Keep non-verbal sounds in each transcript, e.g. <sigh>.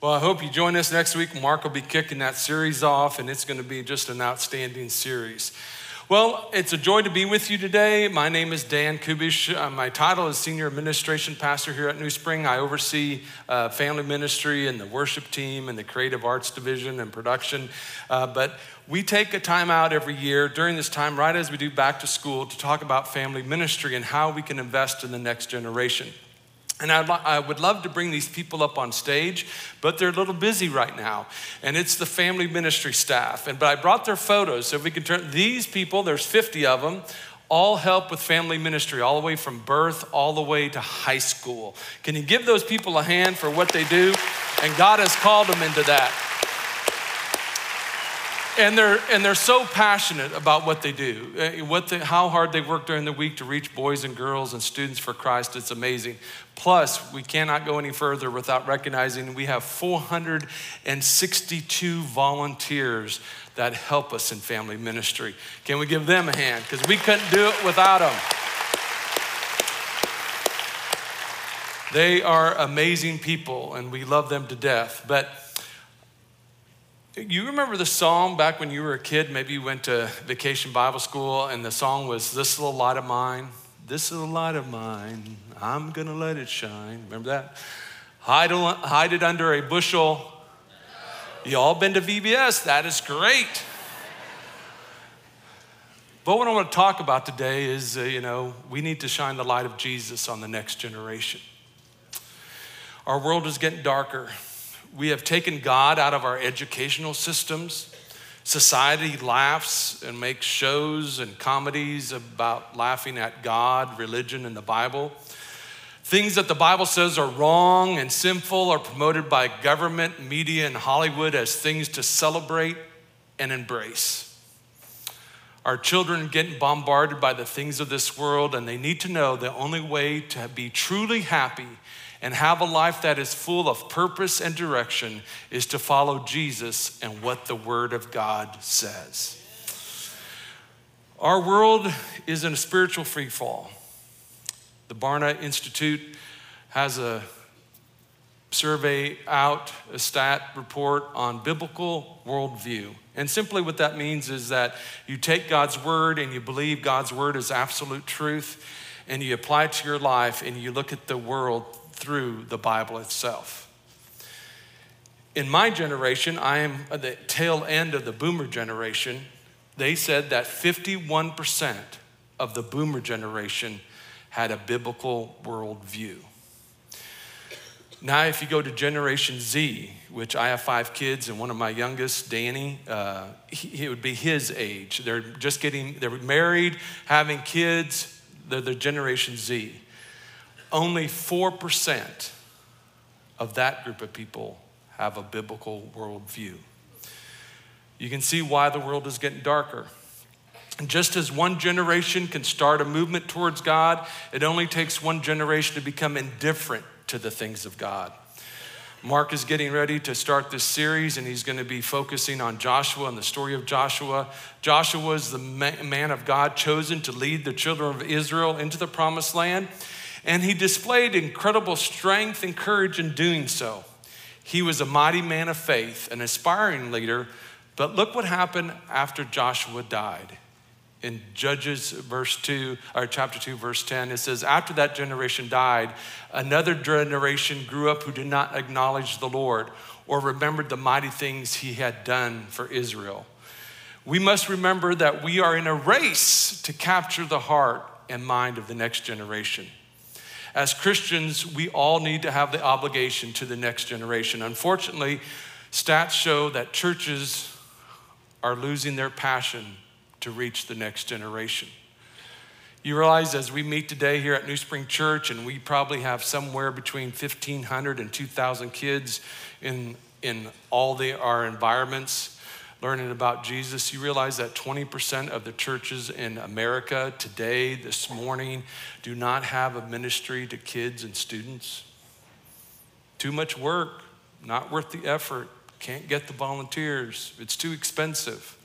Well, I hope you join us next week. Mark will be kicking that series off, and it's going to be just an outstanding series. Well, it's a joy to be with you today. My name is Dan Kubish. Uh, my title is Senior Administration Pastor here at New Spring. I oversee uh, family ministry and the worship team and the creative arts division and production. Uh, but we take a time out every year during this time, right as we do back to school, to talk about family ministry and how we can invest in the next generation. And I'd I would love to bring these people up on stage, but they're a little busy right now. And it's the family ministry staff. And but I brought their photos so we can turn these people, there's 50 of them, all help with family ministry, all the way from birth all the way to high school. Can you give those people a hand for what they do? And God has called them into that and they're and they're so passionate about what they do uh, what they, how hard they work during the week to reach boys and girls and students for christ. It's amazing. Plus we cannot go any further without recognizing we have 462 volunteers that help us in family ministry. Can we give them a hand? Because we couldn't do it without them they are amazing people and we love them to death. But you remember the song back when you were a kid? Maybe you went to vacation Bible school and the song was This Little Light of Mine. This little light of mine, I'm gonna let it shine. Remember that? Hide, hide it under a bushel. You all been to VBS? That is great. But what I want to talk about today is, uh, you know, we need to shine the light of Jesus on the next generation. Our world is getting darker. We have taken God out of our educational systems. Society laughs and makes shows and comedies about laughing at God, religion, and the Bible. Things that the Bible says are wrong and sinful are promoted by government, media, and Hollywood as things to celebrate and embrace. Our children get bombarded by the things of this world, and they need to know the only way to be truly happy and have a life that is full of purpose and direction is to follow Jesus and what the Word of God says. Our world is in a spiritual free fall. The Barna Institute has a survey out, a stat report on biblical worldview. And simply what that means is that you take God's word and you believe God's word is absolute truth, and you apply it to your life and you look at the world through the Bible itself. In my generation, I am at the tail end of the boomer generation. They said that 51% of the boomer generation had a biblical worldview. Now, if you go to Generation Z, which I have five kids, and one of my youngest, Danny, uh, he, it would be his age. They're just getting, they're married, having kids, they're the Generation Z only 4% of that group of people have a biblical worldview. You can see why the world is getting darker. And just as one generation can start a movement towards God, it only takes one generation to become indifferent to the things of God. Mark is getting ready to start this series, and he's going to be focusing on Joshua and the story of Joshua. Joshua is the man of God chosen to lead the children of Israel into the promised land. And he displayed incredible strength and courage in doing so. He was a mighty man of faith, an aspiring leader. But look what happened after Joshua died. In Judges verse 2 or chapter 2 verse 10 it says after that generation died another generation grew up who did not acknowledge the Lord or remembered the mighty things he had done for Israel. We must remember that we are in a race to capture the heart and mind of the next generation. As Christians, we all need to have the obligation to the next generation. Unfortunately, stats show that churches are losing their passion to reach the next generation. You realize as we meet today here at New Spring Church, and we probably have somewhere between 1,500 and 2,000 kids in in all the, our environments, learning about Jesus, you realize that 20% of the churches in America today, this morning, do not have a ministry to kids and students. Too much work, not worth the effort, can't get the volunteers, it's too expensive.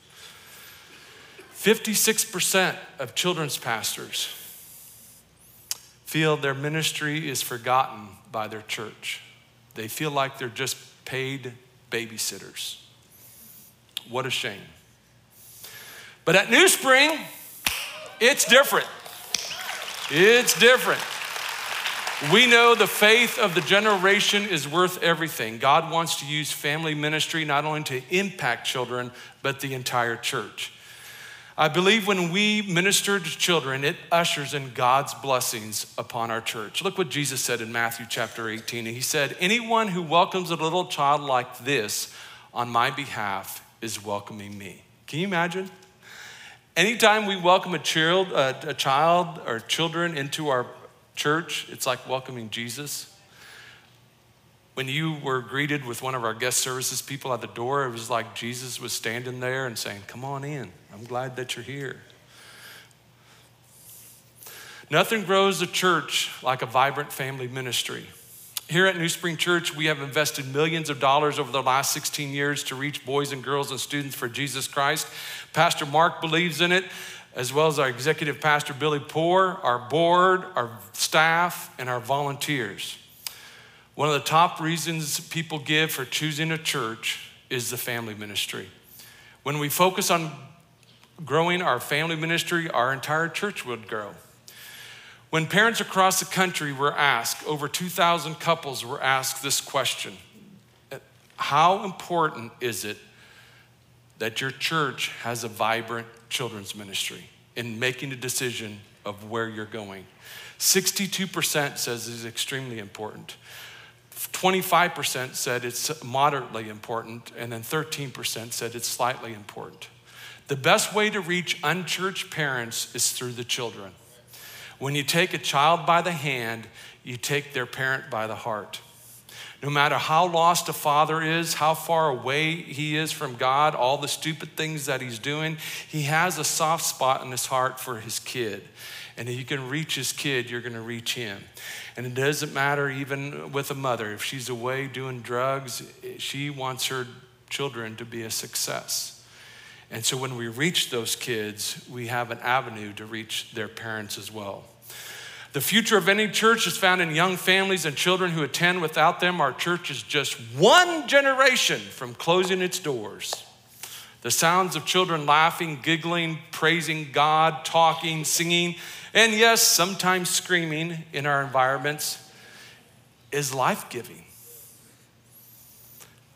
56% of children's pastors feel their ministry is forgotten by their church. They feel like they're just paid babysitters. What a shame. But at New Spring, it's different. It's different. We know the faith of the generation is worth everything. God wants to use family ministry not only to impact children, but the entire church. I believe when we minister to children, it ushers in God's blessings upon our church. Look what Jesus said in Matthew chapter 18. He said, Anyone who welcomes a little child like this on my behalf is welcoming me. Can you imagine? Anytime we welcome a child, a, child or children into our church, it's like welcoming Jesus. When you were greeted with one of our guest services people at the door, it was like Jesus was standing there and saying, Come on in. I'm glad that you're here. Nothing grows a church like a vibrant family ministry. Here at New Spring Church, we have invested millions of dollars over the last 16 years to reach boys and girls and students for Jesus Christ. Pastor Mark believes in it, as well as our executive pastor, Billy Poor, our board, our staff, and our volunteers. One of the top reasons people give for choosing a church is the family ministry. When we focus on growing our family ministry, our entire church would grow. When parents across the country were asked, over 2,000 couples were asked this question How important is it that your church has a vibrant children's ministry in making a decision of where you're going? 62% says it's extremely important. 25% said it's moderately important, and then 13% said it's slightly important. The best way to reach unchurched parents is through the children. When you take a child by the hand, you take their parent by the heart. No matter how lost a father is, how far away he is from God, all the stupid things that he's doing, he has a soft spot in his heart for his kid. And if you can reach his kid, you're going to reach him. And it doesn't matter even with a mother. If she's away doing drugs, she wants her children to be a success. And so when we reach those kids, we have an avenue to reach their parents as well. The future of any church is found in young families and children who attend. Without them, our church is just one generation from closing its doors. The sounds of children laughing, giggling, praising God, talking, singing, and yes, sometimes screaming in our environments is life giving.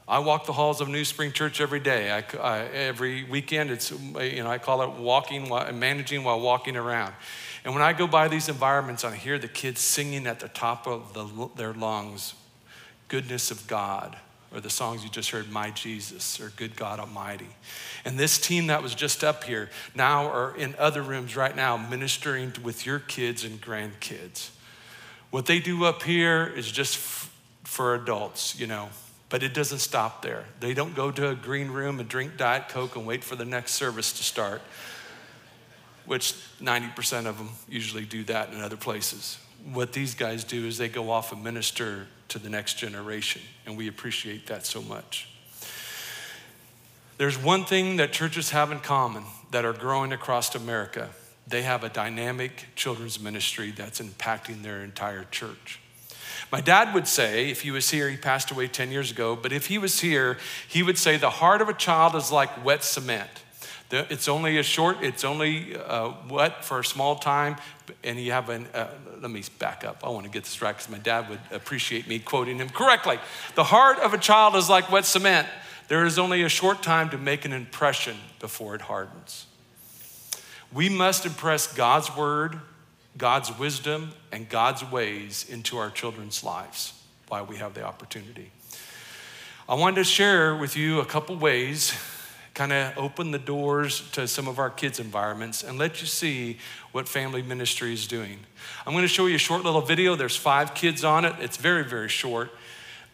I walk the halls of New Spring Church every day. I, I, uh, every weekend, it's you know I call it walking, managing while walking around. And when I go by these environments, I hear the kids singing at the top of the, their lungs, "Goodness of God," or the songs you just heard, "My Jesus" or "Good God Almighty." And this team that was just up here now are in other rooms right now ministering with your kids and grandkids. What they do up here is just f- for adults, you know. But it doesn't stop there. They don't go to a green room and drink Diet Coke and wait for the next service to start, which 90% of them usually do that in other places. What these guys do is they go off and minister to the next generation, and we appreciate that so much. There's one thing that churches have in common that are growing across America they have a dynamic children's ministry that's impacting their entire church. My dad would say, if he was here, he passed away 10 years ago, but if he was here, he would say, the heart of a child is like wet cement. It's only a short, it's only uh, wet for a small time, and you have an, uh, let me back up. I want to get this right because my dad would appreciate me quoting him correctly. The heart of a child is like wet cement. There is only a short time to make an impression before it hardens. We must impress God's word God's wisdom and God's ways into our children's lives while we have the opportunity. I wanted to share with you a couple ways, kind of open the doors to some of our kids' environments and let you see what family ministry is doing. I'm going to show you a short little video. There's five kids on it. It's very, very short.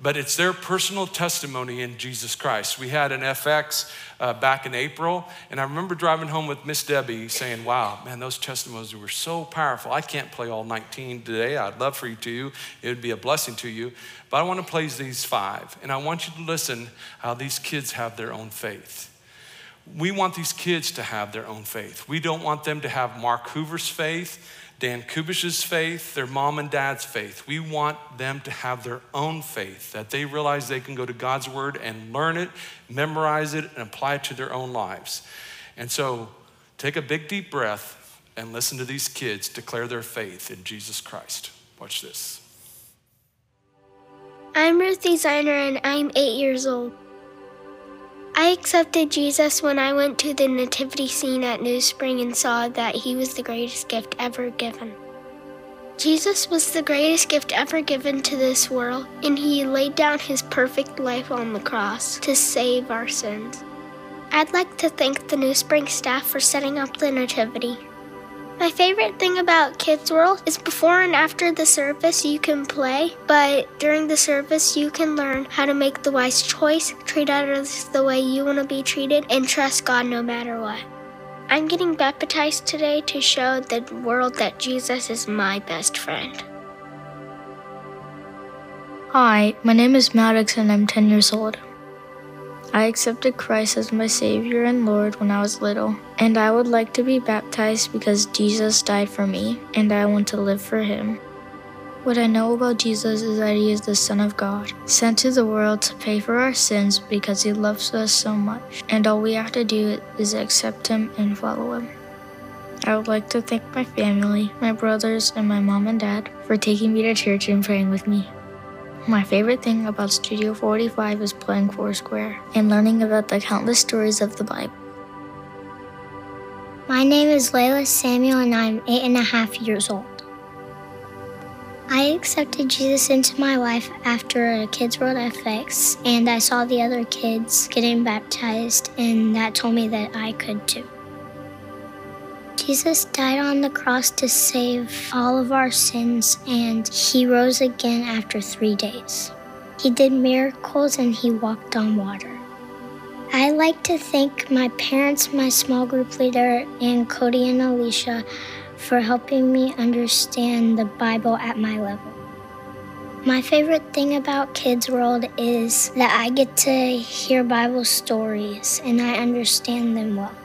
but it's their personal testimony in Jesus Christ. We had an FX uh, back in April, and I remember driving home with Miss Debbie saying, Wow, man, those testimonies were so powerful. I can't play all 19 today. I'd love for you to, it would be a blessing to you. But I want to play these five, and I want you to listen how these kids have their own faith. We want these kids to have their own faith. We don't want them to have Mark Hoover's faith Dan Kubish's faith, their mom and dad's faith. We want them to have their own faith, that they realize they can go to God's word and learn it, memorize it, and apply it to their own lives. And so take a big, deep breath and listen to these kids declare their faith in Jesus Christ. Watch this. I'm Ruth Designer and I'm eight years old. I accepted Jesus when I went to the nativity scene at New Spring and saw that he was the greatest gift ever given. Jesus was the greatest gift ever given to this world, and he laid down his perfect life on the cross to save our sins. I'd like to thank the New Spring staff for setting up the nativity. My favorite thing about Kids World is before and after the service you can play, but during the service you can learn how to make the wise choice, treat others the way you want to be treated, and trust God no matter what. I'm getting baptized today to show the world that Jesus is my best friend. Hi, my name is Maddox and I'm 10 years old. I accepted Christ as my Savior and Lord when I was little, and I would like to be baptized because Jesus died for me, and I want to live for Him. What I know about Jesus is that He is the Son of God, sent to the world to pay for our sins because He loves us so much, and all we have to do is accept Him and follow Him. I would like to thank my family, my brothers, and my mom and dad for taking me to church and praying with me. My favorite thing about Studio 45 is playing Foursquare and learning about the countless stories of the Bible. My name is Layla Samuel, and I'm eight and a half years old. I accepted Jesus into my life after a Kids World FX, and I saw the other kids getting baptized, and that told me that I could too. Jesus died on the cross to save all of our sins, and he rose again after three days. He did miracles and he walked on water. I like to thank my parents, my small group leader, and Cody and Alicia for helping me understand the Bible at my level. My favorite thing about Kids World is that I get to hear Bible stories and I understand them well.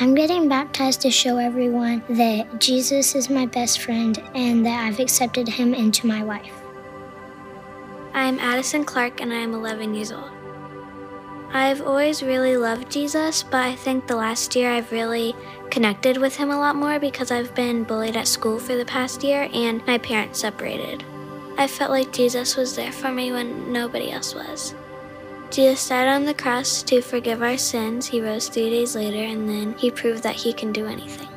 I'm getting baptized to show everyone that Jesus is my best friend and that I've accepted him into my life. I'm Addison Clark and I'm 11 years old. I've always really loved Jesus, but I think the last year I've really connected with him a lot more because I've been bullied at school for the past year and my parents separated. I felt like Jesus was there for me when nobody else was. Jesus died on the cross to forgive our sins. He rose three days later, and then he proved that he can do anything.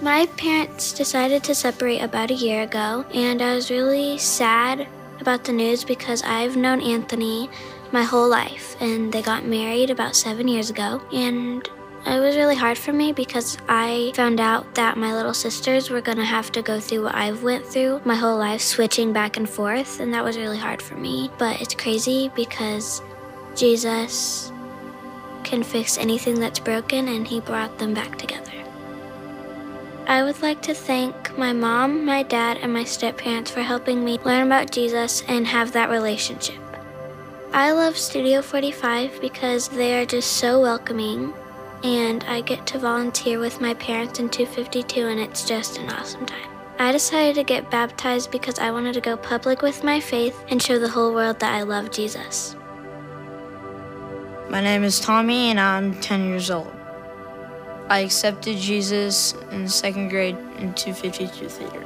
My parents decided to separate about a year ago, and I was really sad about the news because I've known Anthony my whole life, and they got married about seven years ago. And it was really hard for me because I found out that my little sisters were to have to go through what I've went through my whole life switching back and forth and that was really hard for me. But it's crazy because Jesus can fix anything that's broken, and He brought them back together. I would like to thank my mom, my dad, and my step parents for helping me learn about Jesus and have that relationship. I love Studio 45 because they are just so welcoming, and I get to volunteer with my parents in 252, and it's just an awesome time. I decided to get baptized because I wanted to go public with my faith and show the whole world that I love Jesus. My name is Tommy and I'm 10 years old. I accepted Jesus in second grade in 252 Theater.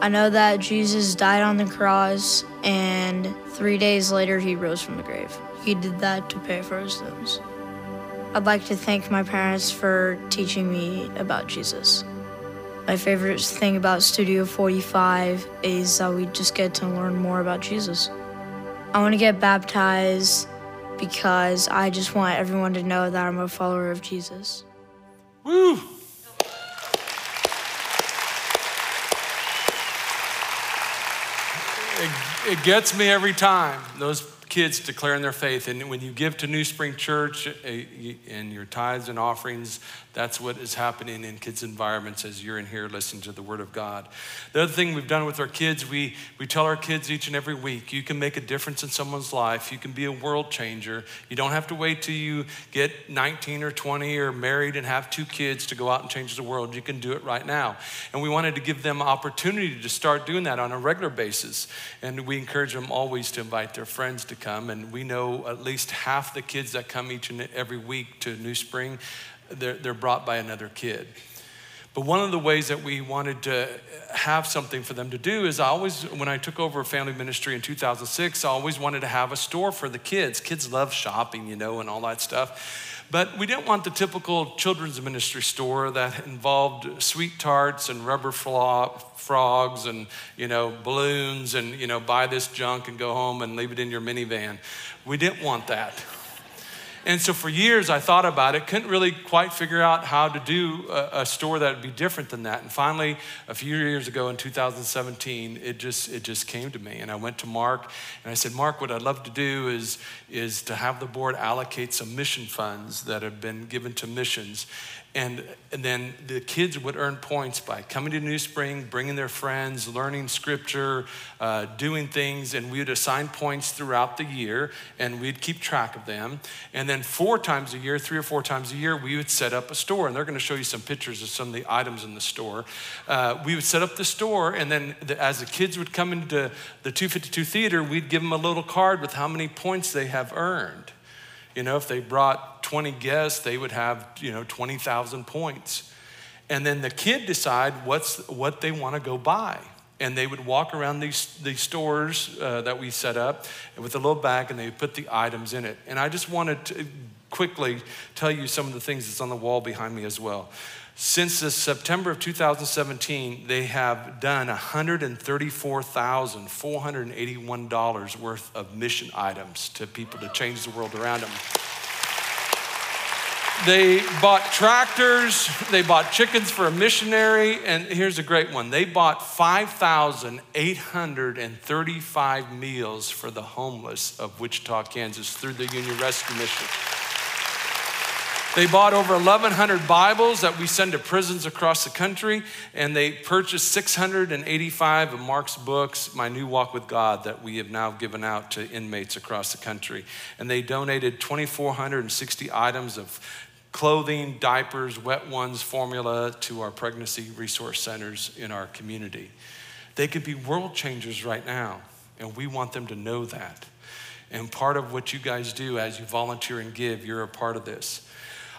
I know that Jesus died on the cross and three days later he rose from the grave. He did that to pay for our sins. I'd like to thank my parents for teaching me about Jesus. My favorite thing about Studio 45 is that we just get to learn more about Jesus. I want to get baptized because I just want everyone to know that I'm a follower of Jesus. Woo! it gets me every time. Those kids declaring their faith. And when you give to New Spring Church eh, and your tithes and offerings, that's what is happening in kids' environments as you're in here listening to the Word of God. The other thing we've done with our kids, we, we tell our kids each and every week you can make a difference in someone's life. You can be a world changer. You don't have to wait till you get 19 or 20 or married and have two kids to go out and change the world. You can do it right now. And we wanted to give them opportunity to start doing that on a regular basis. And we encourage them always to invite their friends to come. And we know at least half the kids that come each and every week to New Spring they're, they're brought by another kid. But one of the ways that we wanted to have something for them to do is I always, when I took over family ministry in 2006, I always wanted to have a store for the kids. Kids love shopping, you know, and all that stuff. But we didn't want the typical children's ministry store that involved sweet tarts and rubber frogs and, you know, balloons and, you know, buy this junk and go home and leave it in your minivan. We didn't want that. And so for years I thought about it, couldn't really quite figure out how to do a, a, store that would be different than that. And finally, a few years ago in 2017, it just it just came to me. And I went to Mark and I said, Mark, what I'd love to do is is to have the board allocate some mission funds that have been given to missions. And, and then the kids would earn points by coming to New Spring, bringing their friends, learning scripture, uh, doing things, and we would assign points throughout the year, and we'd keep track of them. And then four times a year, three or four times a year, we would set up a store, and they're going to show you some pictures of some of the items in the store. Uh, we would set up the store, and then the, as the kids would come into the 252 theater, we'd give them a little card with how many points they have earned. You know, if they brought 20 guests, they would have, you know, 20,000 points. And then the kid decide what's what they want to go buy. And they would walk around these, these stores uh, that we set up with a little bag and they would put the items in it. And I just wanted to quickly tell you some of the things that's on the wall behind me as well. Since September of 2017, they have done $134,481 worth of mission items to people to change the world around them. They bought tractors, they bought chickens for a missionary, and here's a great one. They bought 5,835 meals for the homeless of Wichita, Kansas through the Union Rescue Mission. They bought over 1,100 Bibles that we send to prisons across the country, and they purchased 685 of Mark's books, My New Walk with God, that we have now given out to inmates across the country. And they donated 2,460 items of clothing, diapers, wet ones, formula to our pregnancy resource centers in our community. They could be world changers right now, and we want them to know that. And part of what you guys do as you volunteer and give, you're a part of this.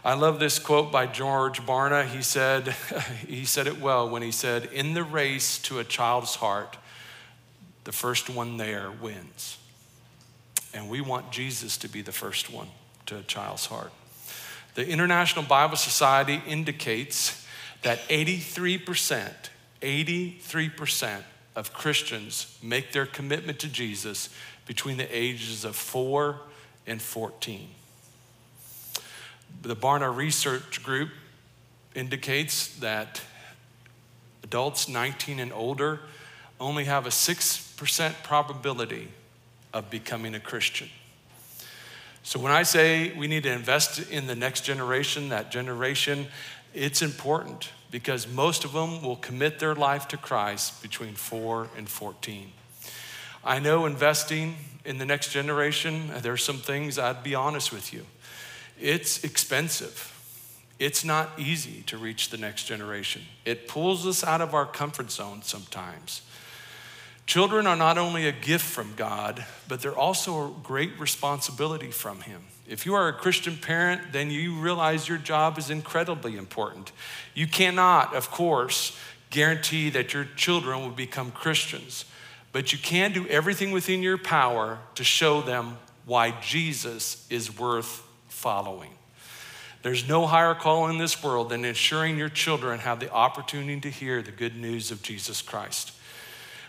I love this quote by George Barna. He said, <laughs> he said it well when he said, In the race to a child's heart, the first one there wins. And we want Jesus to be the first one to a child's heart. The International Bible Society indicates that 83%, 83% of Christians make their commitment to Jesus between the ages of 4 and 14 the Barna Research Group indicates that adults 19 and older only have a 6% probability of becoming a Christian. So when I say we need to invest in the next generation, that generation, it's important because most of them will commit their life to Christ between 4 and 14. I know investing in the next generation, there's some things I'd be honest with you. It's expensive. It's not easy to reach the next generation. It pulls us out of our comfort zone sometimes. Children are not only a gift from God, but they're also a great responsibility from Him. If you are a Christian parent, then you realize your job is incredibly important. You cannot, of course, guarantee that your children will become Christians, but you can do everything within your power to show them why Jesus is worth following. There's no higher call in this world than ensuring your children have the opportunity to hear the good news of Jesus Christ.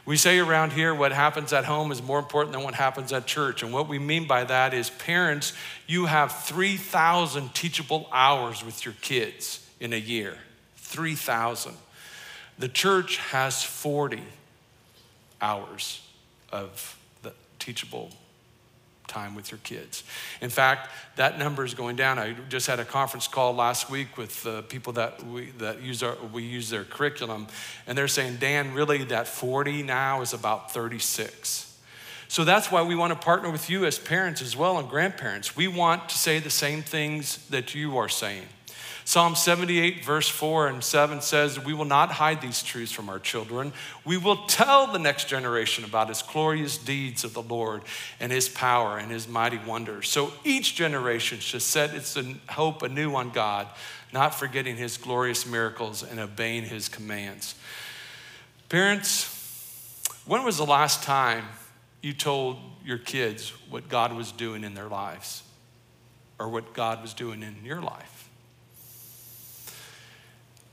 We say around here what happens at home is more important than what happens at church. And what we mean by that is parents, you have 3,000 teachable hours with your kids in a year. 3,000. The church has 40 hours of the teachable time with your kids. In fact, that number is going down. I just had a conference call last week with uh, people that we that use our we use their curriculum, and they're saying, Dan, really that 40 now is about 36. So that's why we want to partner with you as parents as well and grandparents. We want to say the same things that you are saying. Psalm 78, verse 4 and 7 says, We will not hide these truths from our children. We will tell the next generation about his glorious deeds of the Lord and his power and his mighty wonders. So each generation should set its hope anew on God, not forgetting his glorious miracles and obeying his commands. Parents, when was the last time you told your kids what God was doing in their lives or what God was doing in your life?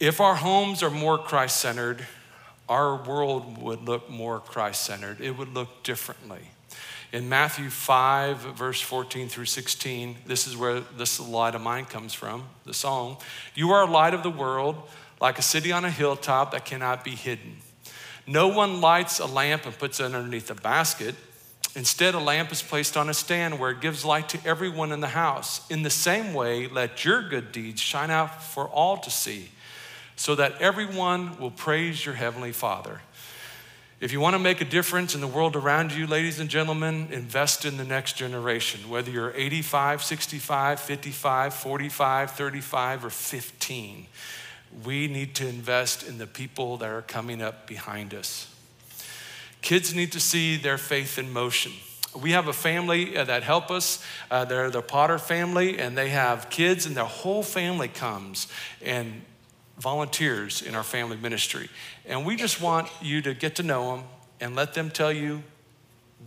If our homes are more Christ centered, our world would look more Christ centered. It would look differently. In Matthew 5, verse 14 through 16, this is where this light of mine comes from, the song. You are a light of the world, like a city on a hilltop that cannot be hidden. No one lights a lamp and puts it underneath a basket. Instead, a lamp is placed on a stand where it gives light to everyone in the house. In the same way, let your good deeds shine out for all to see so that everyone will praise your Heavenly Father. If you want to make a difference in the world around you, ladies and gentlemen, invest in the next generation, whether you're 85, 65, 55, 45, 35, or 15. We need to invest in the people that are coming up behind us. Kids need to see their faith in motion. We have a family uh, that help us. Uh, they're the Potter family, and they have kids, and their whole family comes and volunteers in our family ministry. And we just want you to get to know them and let them tell you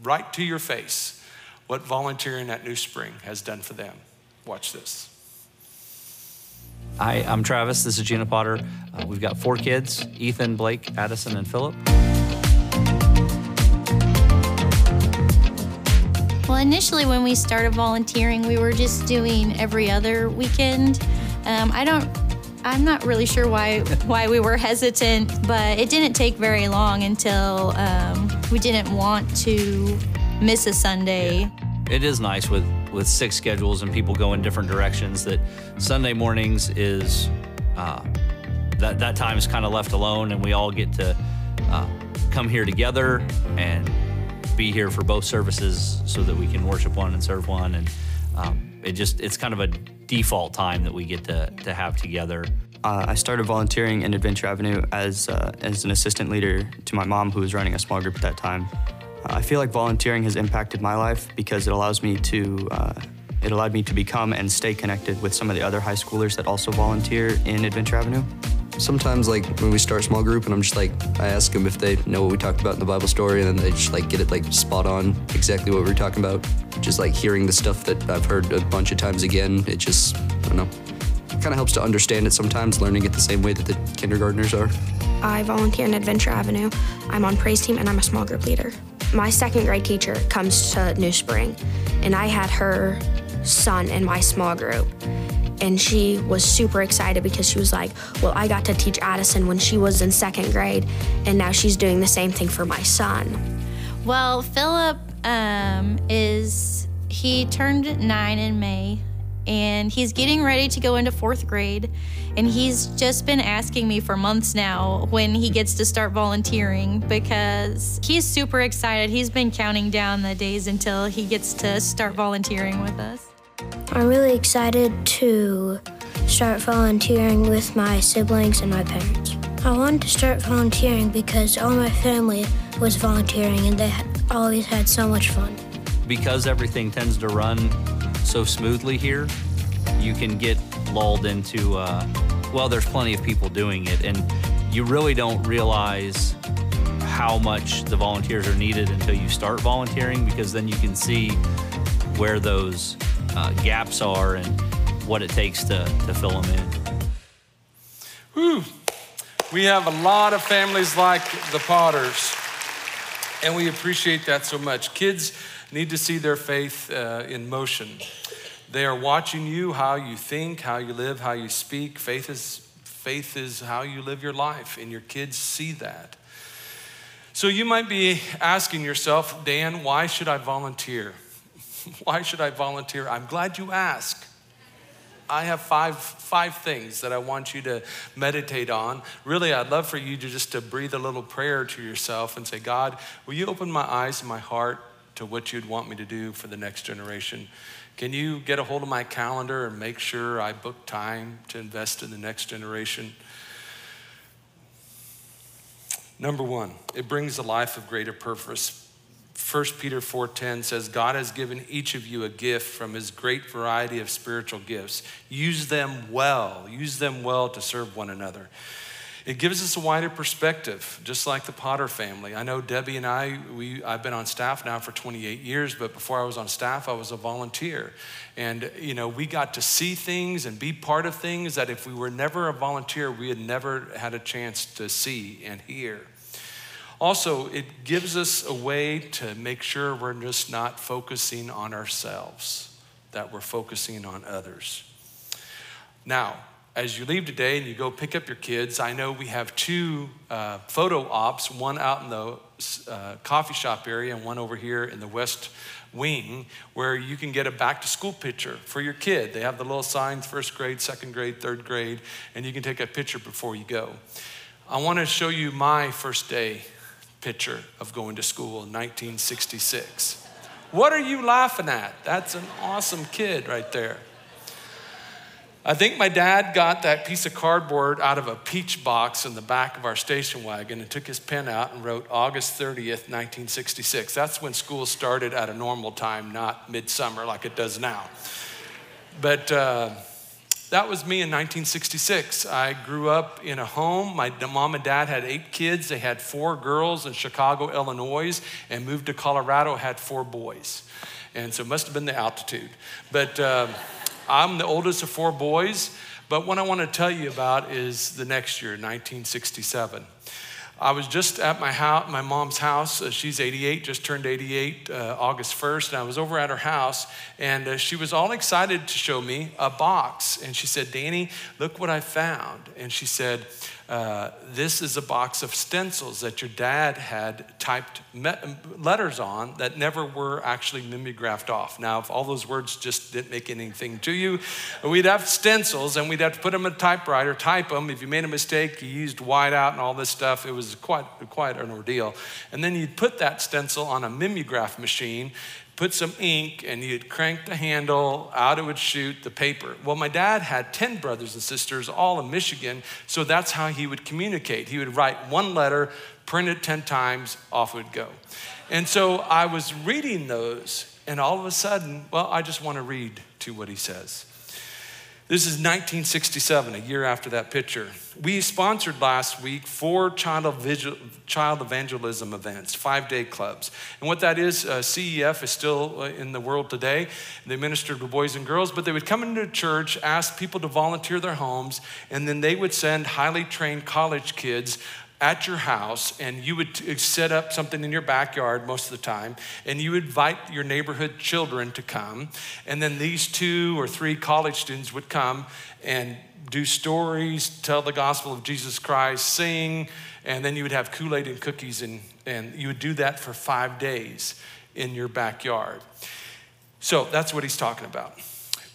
right to your face what volunteering at New Spring has done for them. Watch this. Hi, I'm Travis. This is Gina Potter. Uh, we've got four kids Ethan, Blake, Addison, and Philip. Well, initially, when we started volunteering, we were just doing every other weekend. Um, I don't I'm not really sure why why we were hesitant, but it didn't take very long until um, we didn't want to miss a Sunday. Yeah. It is nice with with six schedules and people go in different directions. That Sunday mornings is uh, that that time is kind of left alone, and we all get to uh, come here together and be here for both services so that we can worship one and serve one and. Um, it just it's kind of a default time that we get to, to have together. Uh, I started volunteering in Adventure Avenue as, uh, as an assistant leader to my mom, who was running a small group at that time. Uh, I feel like volunteering has impacted my life because it allows me to uh, it allowed me to become and stay connected with some of the other high schoolers that also volunteer in Adventure Avenue. Sometimes, like when we start small group, and I'm just like, I ask them if they know what we talked about in the Bible story, and then they just like get it like spot on exactly what we were talking about. Just like hearing the stuff that I've heard a bunch of times again, it just, I don't know, kind of helps to understand it sometimes, learning it the same way that the kindergartners are. I volunteer in Adventure Avenue. I'm on praise team and I'm a small group leader. My second grade teacher comes to New Spring, and I had her son in my small group and she was super excited because she was like, Well, I got to teach Addison when she was in second grade, and now she's doing the same thing for my son. Well, Philip um, is, he turned nine in May, and he's getting ready to go into fourth grade. And he's just been asking me for months now when he gets to start volunteering because he's super excited. He's been counting down the days until he gets to start volunteering with us. I'm really excited to start volunteering with my siblings and my parents. I wanted to start volunteering because all my family was volunteering and they always had so much fun. Because everything tends to run so smoothly here, you can get lulled into, uh, well, there's plenty of people doing it, and you really don't realize how much the volunteers are needed until you start volunteering because then you can see where those uh, gaps are and what it takes to, to fill them in. Whew. We have a lot of families like the Potters, and we appreciate that so much. Kids need to see their faith uh, in motion. They are watching you, how you think, how you live, how you speak. Faith is, faith is how you live your life, and your kids see that. So you might be asking yourself, Dan, why should I volunteer? <laughs> why should I volunteer? I'm glad you asked. I have five, five things that I want you to meditate on. Really, I'd love for you to just to breathe a little prayer to yourself and say, God, will you open my eyes and my heart to what you'd want me to do for the next generation? Can you get a hold of my calendar and make sure I book time to invest in the next generation? Number one, it brings a life of greater purpose. 1 Peter 4:10 says God has given each of you a gift from his great variety of spiritual gifts. Use them well. Use them well to serve one another. It gives us a wider perspective, just like the Potter family. I know Debbie and I, we, I've been on staff now for 28 years, but before I was on staff, I was a volunteer. And, you know, we got to see things and be part of things that if we were never a volunteer, we had never had a chance to see and hear. Also, it gives us a way to make sure we're just not focusing on ourselves, that we're focusing on others. Now, as you leave today and you go pick up your kids, I know we have two uh, photo ops, one out in the uh, coffee shop area and one over here in the west wing, where you can get a back to school picture for your kid. They have the little signs first grade, second grade, third grade, and you can take a picture before you go. I want to show you my first day picture of going to school in 1966. What are you laughing at? That's an awesome kid right there. I think my dad got that piece of cardboard out of a peach box in the back of our station wagon and took his pen out and wrote August 30th, 1966. That's when school started at a normal time, not midsummer like it does now. But uh, that was me in 1966. I grew up in a home. My mom and dad had eight kids. They had four girls in Chicago, Illinois, and moved to Colorado, had four boys. And so it must have been the altitude. But uh, I'm the oldest of four boys. But what I want to tell you about is the next year, 1967. I was just at my house, my mom's house. Uh, she's 88, just turned 88 uh, August 1st, and I was over at her house, and uh, she was all excited to show me a box. And she said, "Danny, look what I found." And she said, uh, this is a box of stencils that your dad had typed letters on that never were actually mimeographed off. Now, if all those words just didn't make anything to you, we'd have stencils and we'd have to put them in a typewriter, type them. If you made a mistake, you used whiteout and all this stuff. It was quite, quite an ordeal. And then you'd put that stencil on a mimeograph machine put some ink and you'd crank the handle, out it would shoot the paper. Well, my dad had 10 brothers and sisters, all in Michigan, so that's how he would communicate. He would write one letter, print it 10 times, off it would go. And so I was reading those, and all of a sudden, well, I just want to read to what he says. This is 1967, a year after that picture. We sponsored last week four child, evangelism events, five day clubs. And what that is, uh, CEF is still uh, in the world today. They ministered to boys and girls, but they would come into church, ask people to volunteer their homes, and then they would send highly trained college kids at your house and you would set up something in your backyard most of the time and you would invite your neighborhood children to come and then these two or three college students would come and do stories tell the gospel of jesus christ sing and then you would have kool-aid and cookies and, and you would do that for five days in your backyard so that's what he's talking about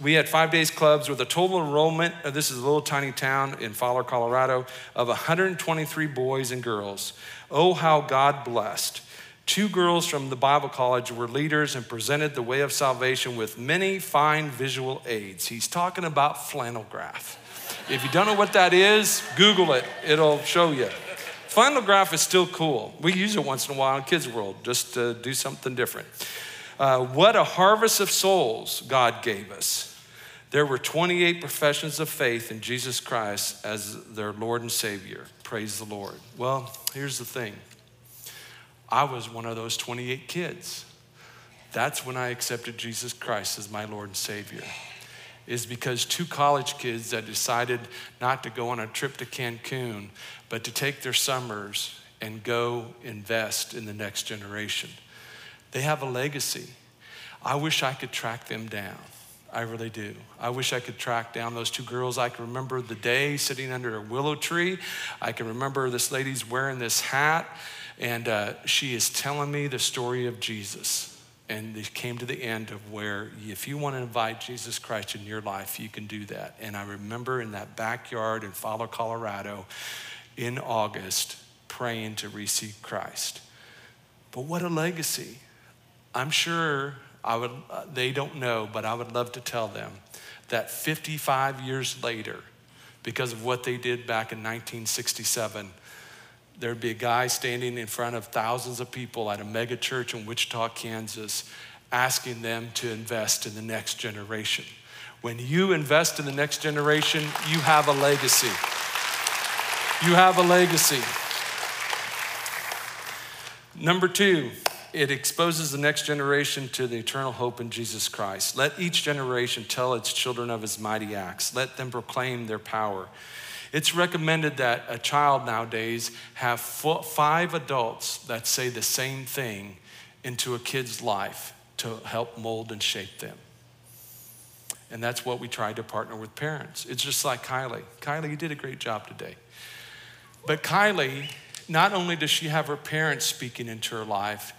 we had five days clubs with a total enrollment, uh, this is a little tiny town in Fowler, Colorado, of 123 boys and girls. Oh, how God blessed. Two girls from the Bible college were leaders and presented the way of salvation with many fine visual aids. He's talking about flannel graph. If you don't know what that is, Google it, it'll show you. Flannel graph is still cool. We use it once in a while in Kids World just to do something different. Uh, what a harvest of souls God gave us. There were 28 professions of faith in Jesus Christ as their Lord and Savior. Praise the Lord. Well, here's the thing I was one of those 28 kids. That's when I accepted Jesus Christ as my Lord and Savior. Is because two college kids that decided not to go on a trip to Cancun, but to take their summers and go invest in the next generation. They have a legacy. I wish I could track them down. I really do. I wish I could track down those two girls. I can remember the day sitting under a willow tree. I can remember this lady's wearing this hat. And uh, she is telling me the story of Jesus. And they came to the end of where if you want to invite Jesus Christ in your life, you can do that. And I remember in that backyard in Fowler, Colorado, in August, praying to receive Christ. But what a legacy. I'm sure I would, uh, they don't know, but I would love to tell them that 55 years later, because of what they did back in 1967, there'd be a guy standing in front of thousands of people at a mega church in Wichita, Kansas, asking them to invest in the next generation. When you invest in the next generation, you have a legacy. You have a legacy. Number two, it exposes the next generation to the eternal hope in Jesus Christ. Let each generation tell its children of his mighty acts. Let them proclaim their power. It's recommended that a child nowadays have five adults that say the same thing into a kid's life to help mold and shape them. And that's what we try to partner with parents. It's just like Kylie. Kylie, you did a great job today. But Kylie, not only does she have her parents speaking into her life,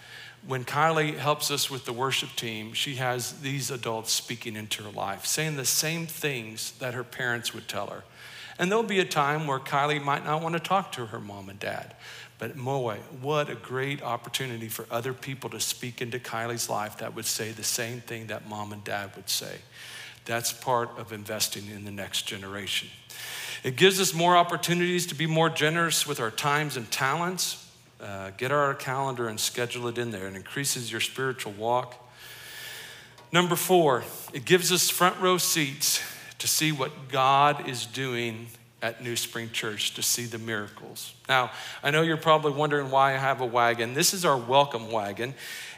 when Kylie helps us with the worship team, she has these adults speaking into her life, saying the same things that her parents would tell her. And there'll be a time where Kylie might not want to talk to her mom and dad. But boy, what a great opportunity for other people to speak into Kylie's life that would say the same thing that mom and dad would say. That's part of investing in the next generation. It gives us more opportunities to be more generous with our times and talents. Uh, get our calendar and schedule it in there. It increases your spiritual walk. Number four, it gives us front row seats to see what God is doing at New Spring Church to see the miracles. Now, I know you're probably wondering why I have a wagon. This is our welcome wagon.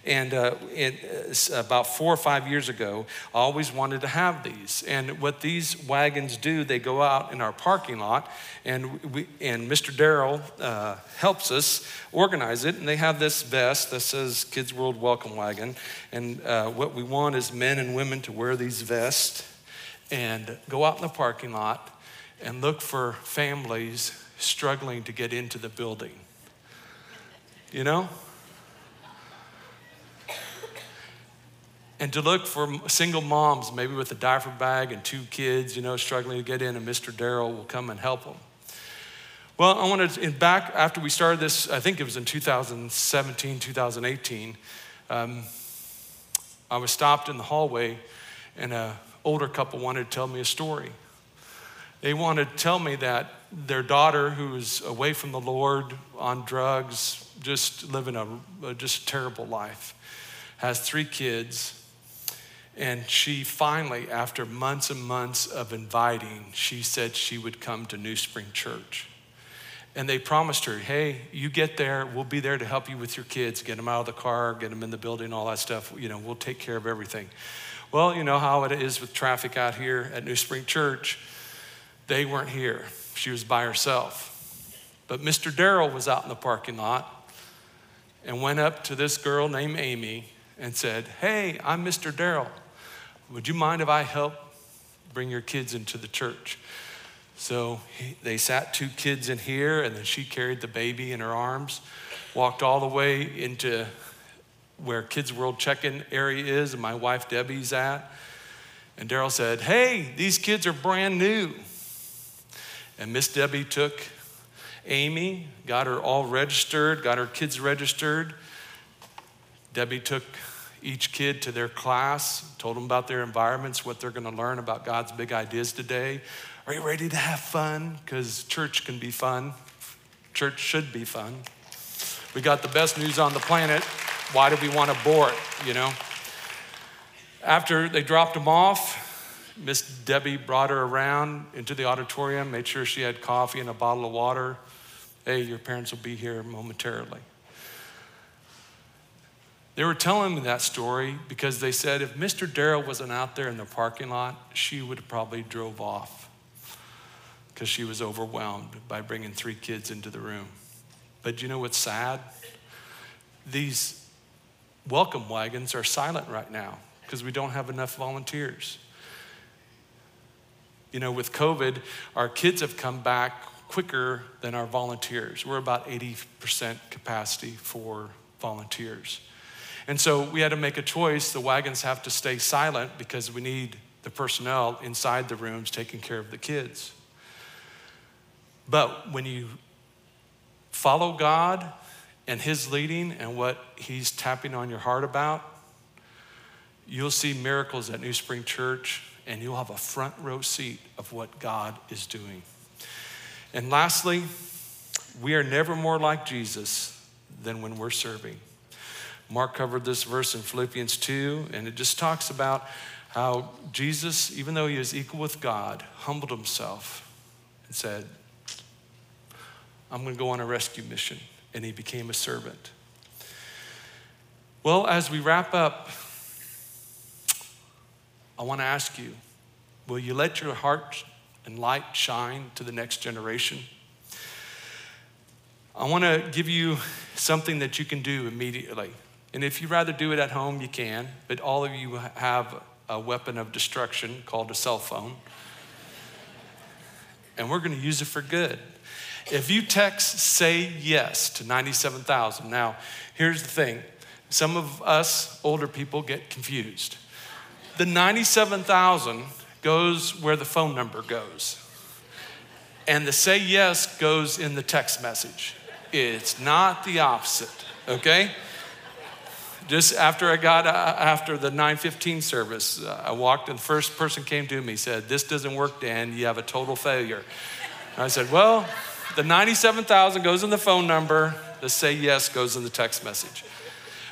And uh, it, about four or five years ago, I always wanted to have these. And what these wagons do, they go out in our parking lot, and, we, and Mr. Darrell uh, helps us organize it. And they have this vest that says Kids World Welcome Wagon. And uh, what we want is men and women to wear these vests and go out in the parking lot and look for families struggling to get into the building. You know? and to look for single moms, maybe with a diaper bag and two kids, you know, struggling to get in, and Mr. Darrell will come and help them. Well, I wanted to, back after we started this, I think it was in 2017, 2018, um, I was stopped in the hallway, and an older couple wanted to tell me a story. They wanted to tell me that their daughter, who is away from the Lord on drugs, just living a, just terrible life, has three kids and she finally, after months and months of inviting, she said she would come to New Spring Church. And they promised her, hey, you get there, we'll be there to help you with your kids, get them out of the car, get them in the building, all that stuff. You know, we'll take care of everything. Well, you know how it is with traffic out here at New Spring Church. They weren't here, she was by herself. But Mr. Darrell was out in the parking lot and went up to this girl named Amy and said, Hey, I'm Mr. Darrell. Would you mind if I help bring your kids into the church? So he, they sat two kids in here, and then she carried the baby in her arms, walked all the way into where Kids World check in area is, and my wife Debbie's at. And Darrell said, Hey, these kids are brand new. And Miss Debbie took Amy, got her all registered, got her kids registered. Debbie took each kid to their class, told them about their environments, what they're going to learn about God's big ideas today. Are you ready to have fun? Because church can be fun. Church should be fun. We got the best news on the planet. Why do we want to bore it, you know? After they dropped them off, Miss Debbie brought her around into the auditorium, made sure she had coffee and a bottle of water. Hey, your parents will be here momentarily. They were telling me that story because they said if Mr. Darrell wasn't out there in the parking lot, she would have probably drove off because she was overwhelmed by bringing three kids into the room. But you know what's sad? These welcome wagons are silent right now because we don't have enough volunteers. You know, with COVID, our kids have come back quicker than our volunteers. We're about 80% capacity for volunteers. And so we had to make a choice. The wagons have to stay silent because we need the personnel inside the rooms taking care of the kids. But when you follow God and His leading and what He's tapping on your heart about, you'll see miracles at New Spring Church and you'll have a front row seat of what God is doing. And lastly, we are never more like Jesus than when we're serving. Mark covered this verse in Philippians 2, and it just talks about how Jesus, even though he is equal with God, humbled himself and said, I'm going to go on a rescue mission. And he became a servant. Well, as we wrap up, I want to ask you will you let your heart and light shine to the next generation? I want to give you something that you can do immediately. And if you'd rather do it at home, you can, but all of you have a weapon of destruction called a cell phone. And we're going to use it for good. If you text say yes to 97,000, now here's the thing some of us older people get confused. The 97,000 goes where the phone number goes, and the say yes goes in the text message. It's not the opposite, okay? just after I got uh, after the 915 service, uh, I walked and the first person came to me said, "This doesn't work, Dan. You have a total failure." And I said, "Well, the 97,000 goes in the phone number. The say yes goes in the text message."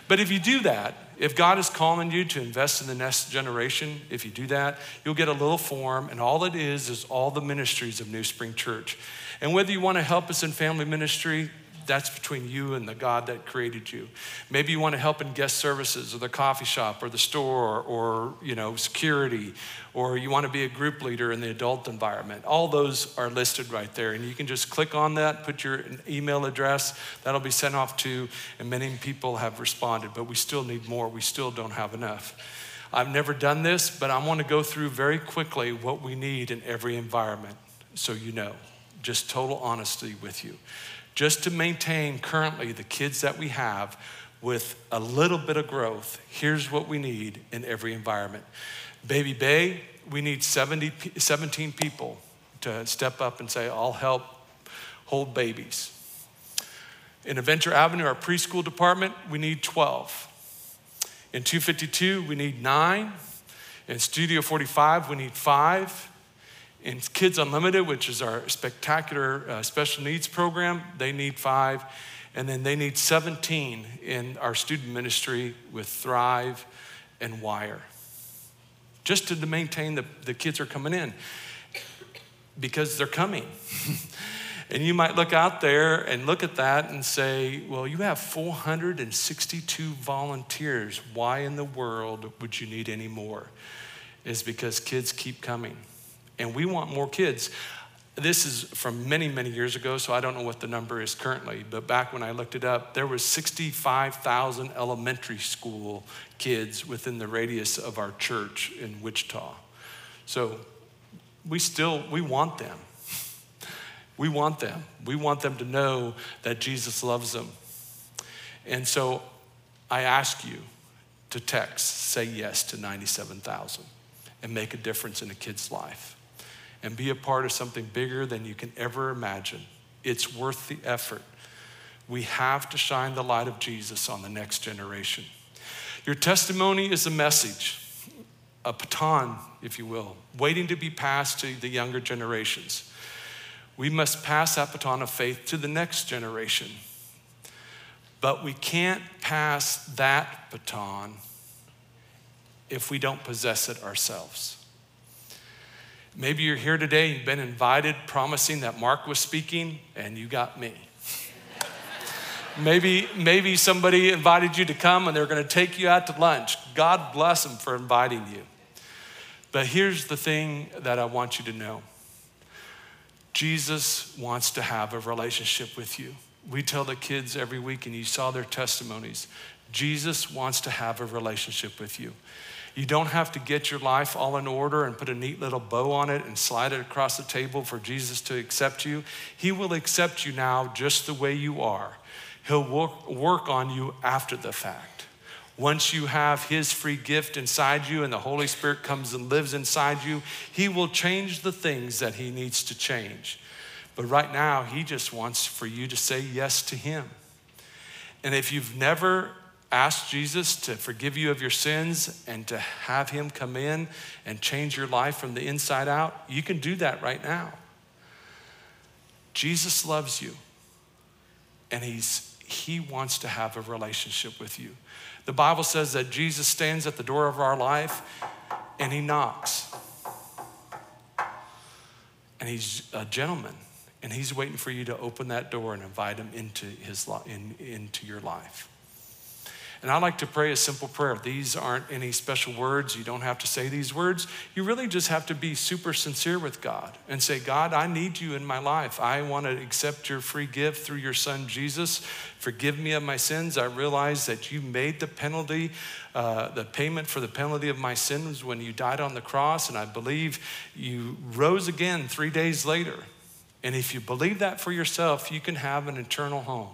But if you do that, if God is calling you to invest in the next generation, if you do that, you'll get a little form, and all it is is all the ministries of New Spring Church. And whether you want to help us in family ministry, that's between you and the God that created you. Maybe you want to help in guest services or the coffee shop or the store or, you know, security or you want to be a group leader in the adult environment. All those are listed right there and you can just click on that, put your email address, that'll be sent off to and many people have responded, but we still need more. We still don't have enough. I've never done this, but I want to go through very quickly what we need in every environment so you know. Just total honesty with you just to maintain currently the kids that we have with a little bit of growth, here's what we need in every environment. Baby Bay, we need 70, 17 people to step up and say, I'll help hold babies. In Adventure Avenue, our preschool department, we need 12. In 252, we need nine. In Studio 45, we need five. In Kids Unlimited, which is our spectacular uh, special needs program, they need five. And then they need 17 in our student ministry with Thrive and Wire. Just to maintain the, the kids are coming in because they're coming. <laughs> and you might look out there and look at that and say, well, you have 462 volunteers. Why in the world would you need any more? Is because kids keep coming and we want more kids. This is from many, many years ago, so I don't know what the number is currently, but back when I looked it up, there was 65,000 elementary school kids within the radius of our church in Wichita. So we still, we want them. We want them. We want them to know that Jesus loves them. And so I ask you to text, say yes to 97,000 and make a difference in a kid's life and be a part of something bigger than you can ever imagine. It's worth the effort. We have to shine the light of Jesus on the next generation. Your testimony is a message, a baton, if you will, waiting to be passed to the younger generations. We must pass that baton of faith to the next generation. But we can't pass that baton if we don't possess it ourselves. Maybe you're here today, you've been invited, promising that Mark was speaking, and you got me. maybe, maybe somebody invited you to come and they're going to take you out to lunch. God bless them for inviting you. But here's the thing that I want you to know Jesus wants to have a relationship with you. We tell the kids every week, and you saw their testimonies. Jesus wants to have a relationship with you. You don't have to get your life all in order and put a neat little bow on it and slide it across the table for Jesus to accept you. He will accept you now just the way you are. He'll work, work on you after the fact. Once you have His free gift inside you and the Holy Spirit comes and lives inside you, He will change the things that He needs to change. But right now, He just wants for you to say yes to Him. And if you've never asked Jesus to forgive you of your sins and to have Him come in and change your life from the inside out, you can do that right now. Jesus loves you, and he's, He wants to have a relationship with you. The Bible says that Jesus stands at the door of our life and He knocks. And He's a gentleman, and He's waiting for you to open that door and invite Him into, his, in, into your life. And I like to pray a simple prayer. These aren't any special words. You don't have to say these words. You really just have to be super sincere with God and say, God, I need you in my life. I want to accept your free gift through your son Jesus. Forgive me of my sins. I realize that you made the penalty, uh, the payment for the penalty of my sins when you died on the cross. And I believe you rose again three days later. And if you believe that for yourself, you can have an eternal home.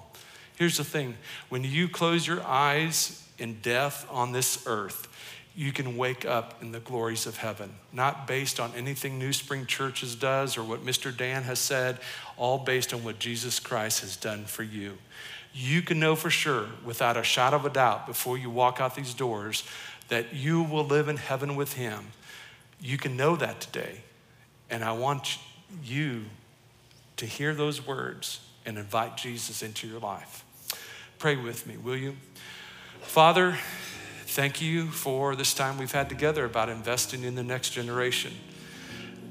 Here's the thing when you close your eyes in death on this earth, you can wake up in the glories of heaven, not based on anything New Spring Churches does or what Mr. Dan has said, all based on what Jesus Christ has done for you. You can know for sure, without a shadow of a doubt, before you walk out these doors, that you will live in heaven with Him. You can know that today. And I want you to hear those words and invite Jesus into your life. Pray with me, will you? Father, thank you for this time we've had together about investing in the next generation.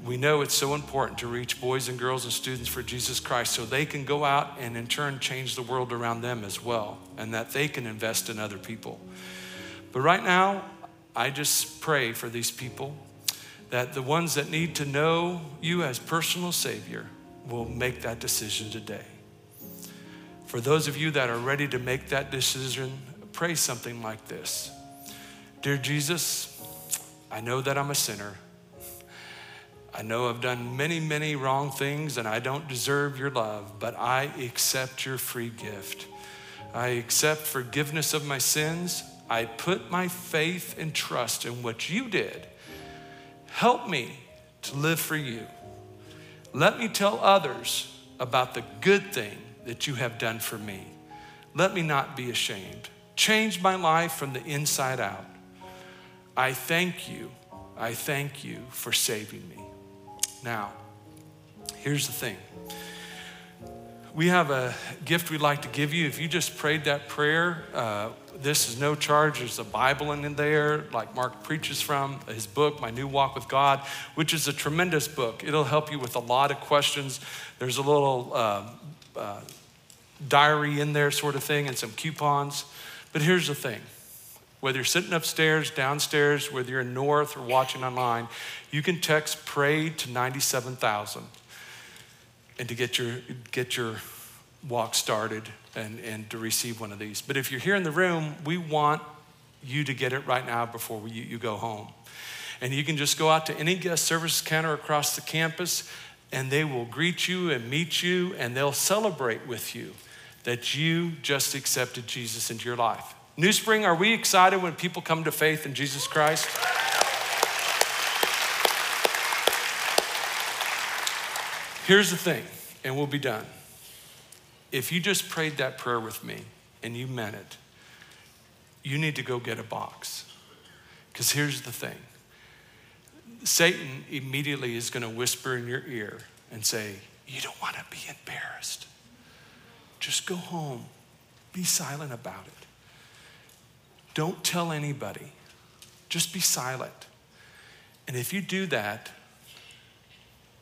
We know it's so important to reach boys and girls and students for Jesus Christ so they can go out and in turn change the world around them as well, and that they can invest in other people. But right now, I just pray for these people that the ones that need to know you as personal Savior will make that decision today. For those of you that are ready to make that decision, pray something like this Dear Jesus, I know that I'm a sinner. I know I've done many, many wrong things and I don't deserve your love, but I accept your free gift. I accept forgiveness of my sins. I put my faith and trust in what you did. Help me to live for you. Let me tell others about the good thing that you have done for me. Let me not be ashamed. Change my life from the inside out. I thank you. I thank you for saving me. Now, here's the thing. We have a gift we'd like to give you. If you just prayed that prayer, uh, this is no charge. There's a Bible in there, like Mark preaches from, his book, My New Walk with God, which is a tremendous book. It'll help you with a lot of questions. There's a little uh, uh, diary in there, sort of thing, and some coupons. But here's the thing whether you're sitting upstairs, downstairs, whether you're in North or watching online, you can text pray to 97,000 and to get your, get your walk started and, and to receive one of these. But if you're here in the room, we want you to get it right now before we, you go home. And you can just go out to any guest services counter across the campus and they will greet you and meet you and they'll celebrate with you that you just accepted Jesus into your life. New Spring, are we excited when people come to faith in Jesus Christ? Here's the thing, and we'll be done. If you just prayed that prayer with me and you meant it, you need to go get a box. Because here's the thing Satan immediately is going to whisper in your ear and say, You don't want to be embarrassed. Just go home. Be silent about it. Don't tell anybody. Just be silent. And if you do that,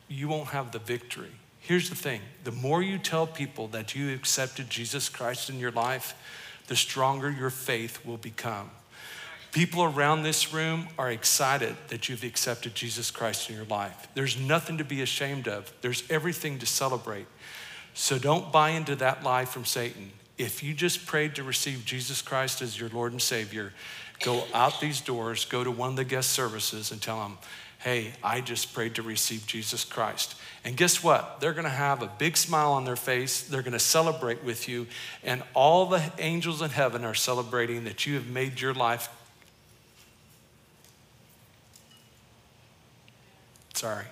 you won't have the victory. Here's the thing the more you tell people that you accepted Jesus Christ in your life, the stronger your faith will become. People around this room are excited that you've accepted Jesus Christ in your life. There's nothing to be ashamed of, there's everything to celebrate. So don't buy into that lie from Satan. If you just prayed to receive Jesus Christ as your Lord and Savior, Go out these doors, go to one of the guest services and tell them, hey, I just prayed to receive Jesus Christ. And guess what? They're going to have a big smile on their face. They're going to celebrate with you. And all the angels in heaven are celebrating that you have made your life. Sorry.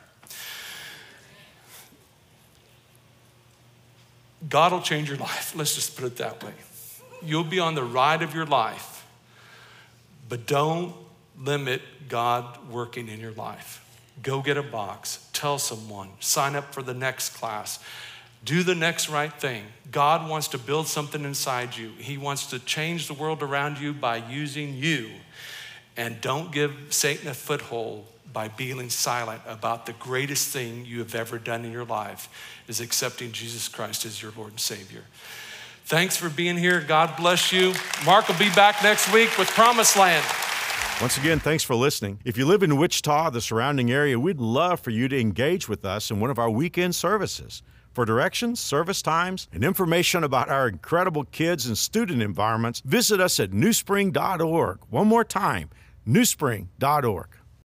God will change your life. Let's just put it that way. You'll be on the ride of your life, but don't limit God working in your life. Go get a box, tell someone, sign up for the next class. Do the next right thing. God wants to build something inside you. He wants to change the world around you by using you. And don't give Satan a foothold by being silent about the greatest thing you have ever done in your life is accepting Jesus Christ as your Lord and Savior. Thanks for being here. God bless you. Mark will be back next week with Promised Land. Once again, thanks for listening. If you live in Wichita, the surrounding area, we'd love for you to engage with us in one of our weekend services. For directions, service times, and information about our incredible kids and student environments, visit us at newspring.org. One more time, newspring.org.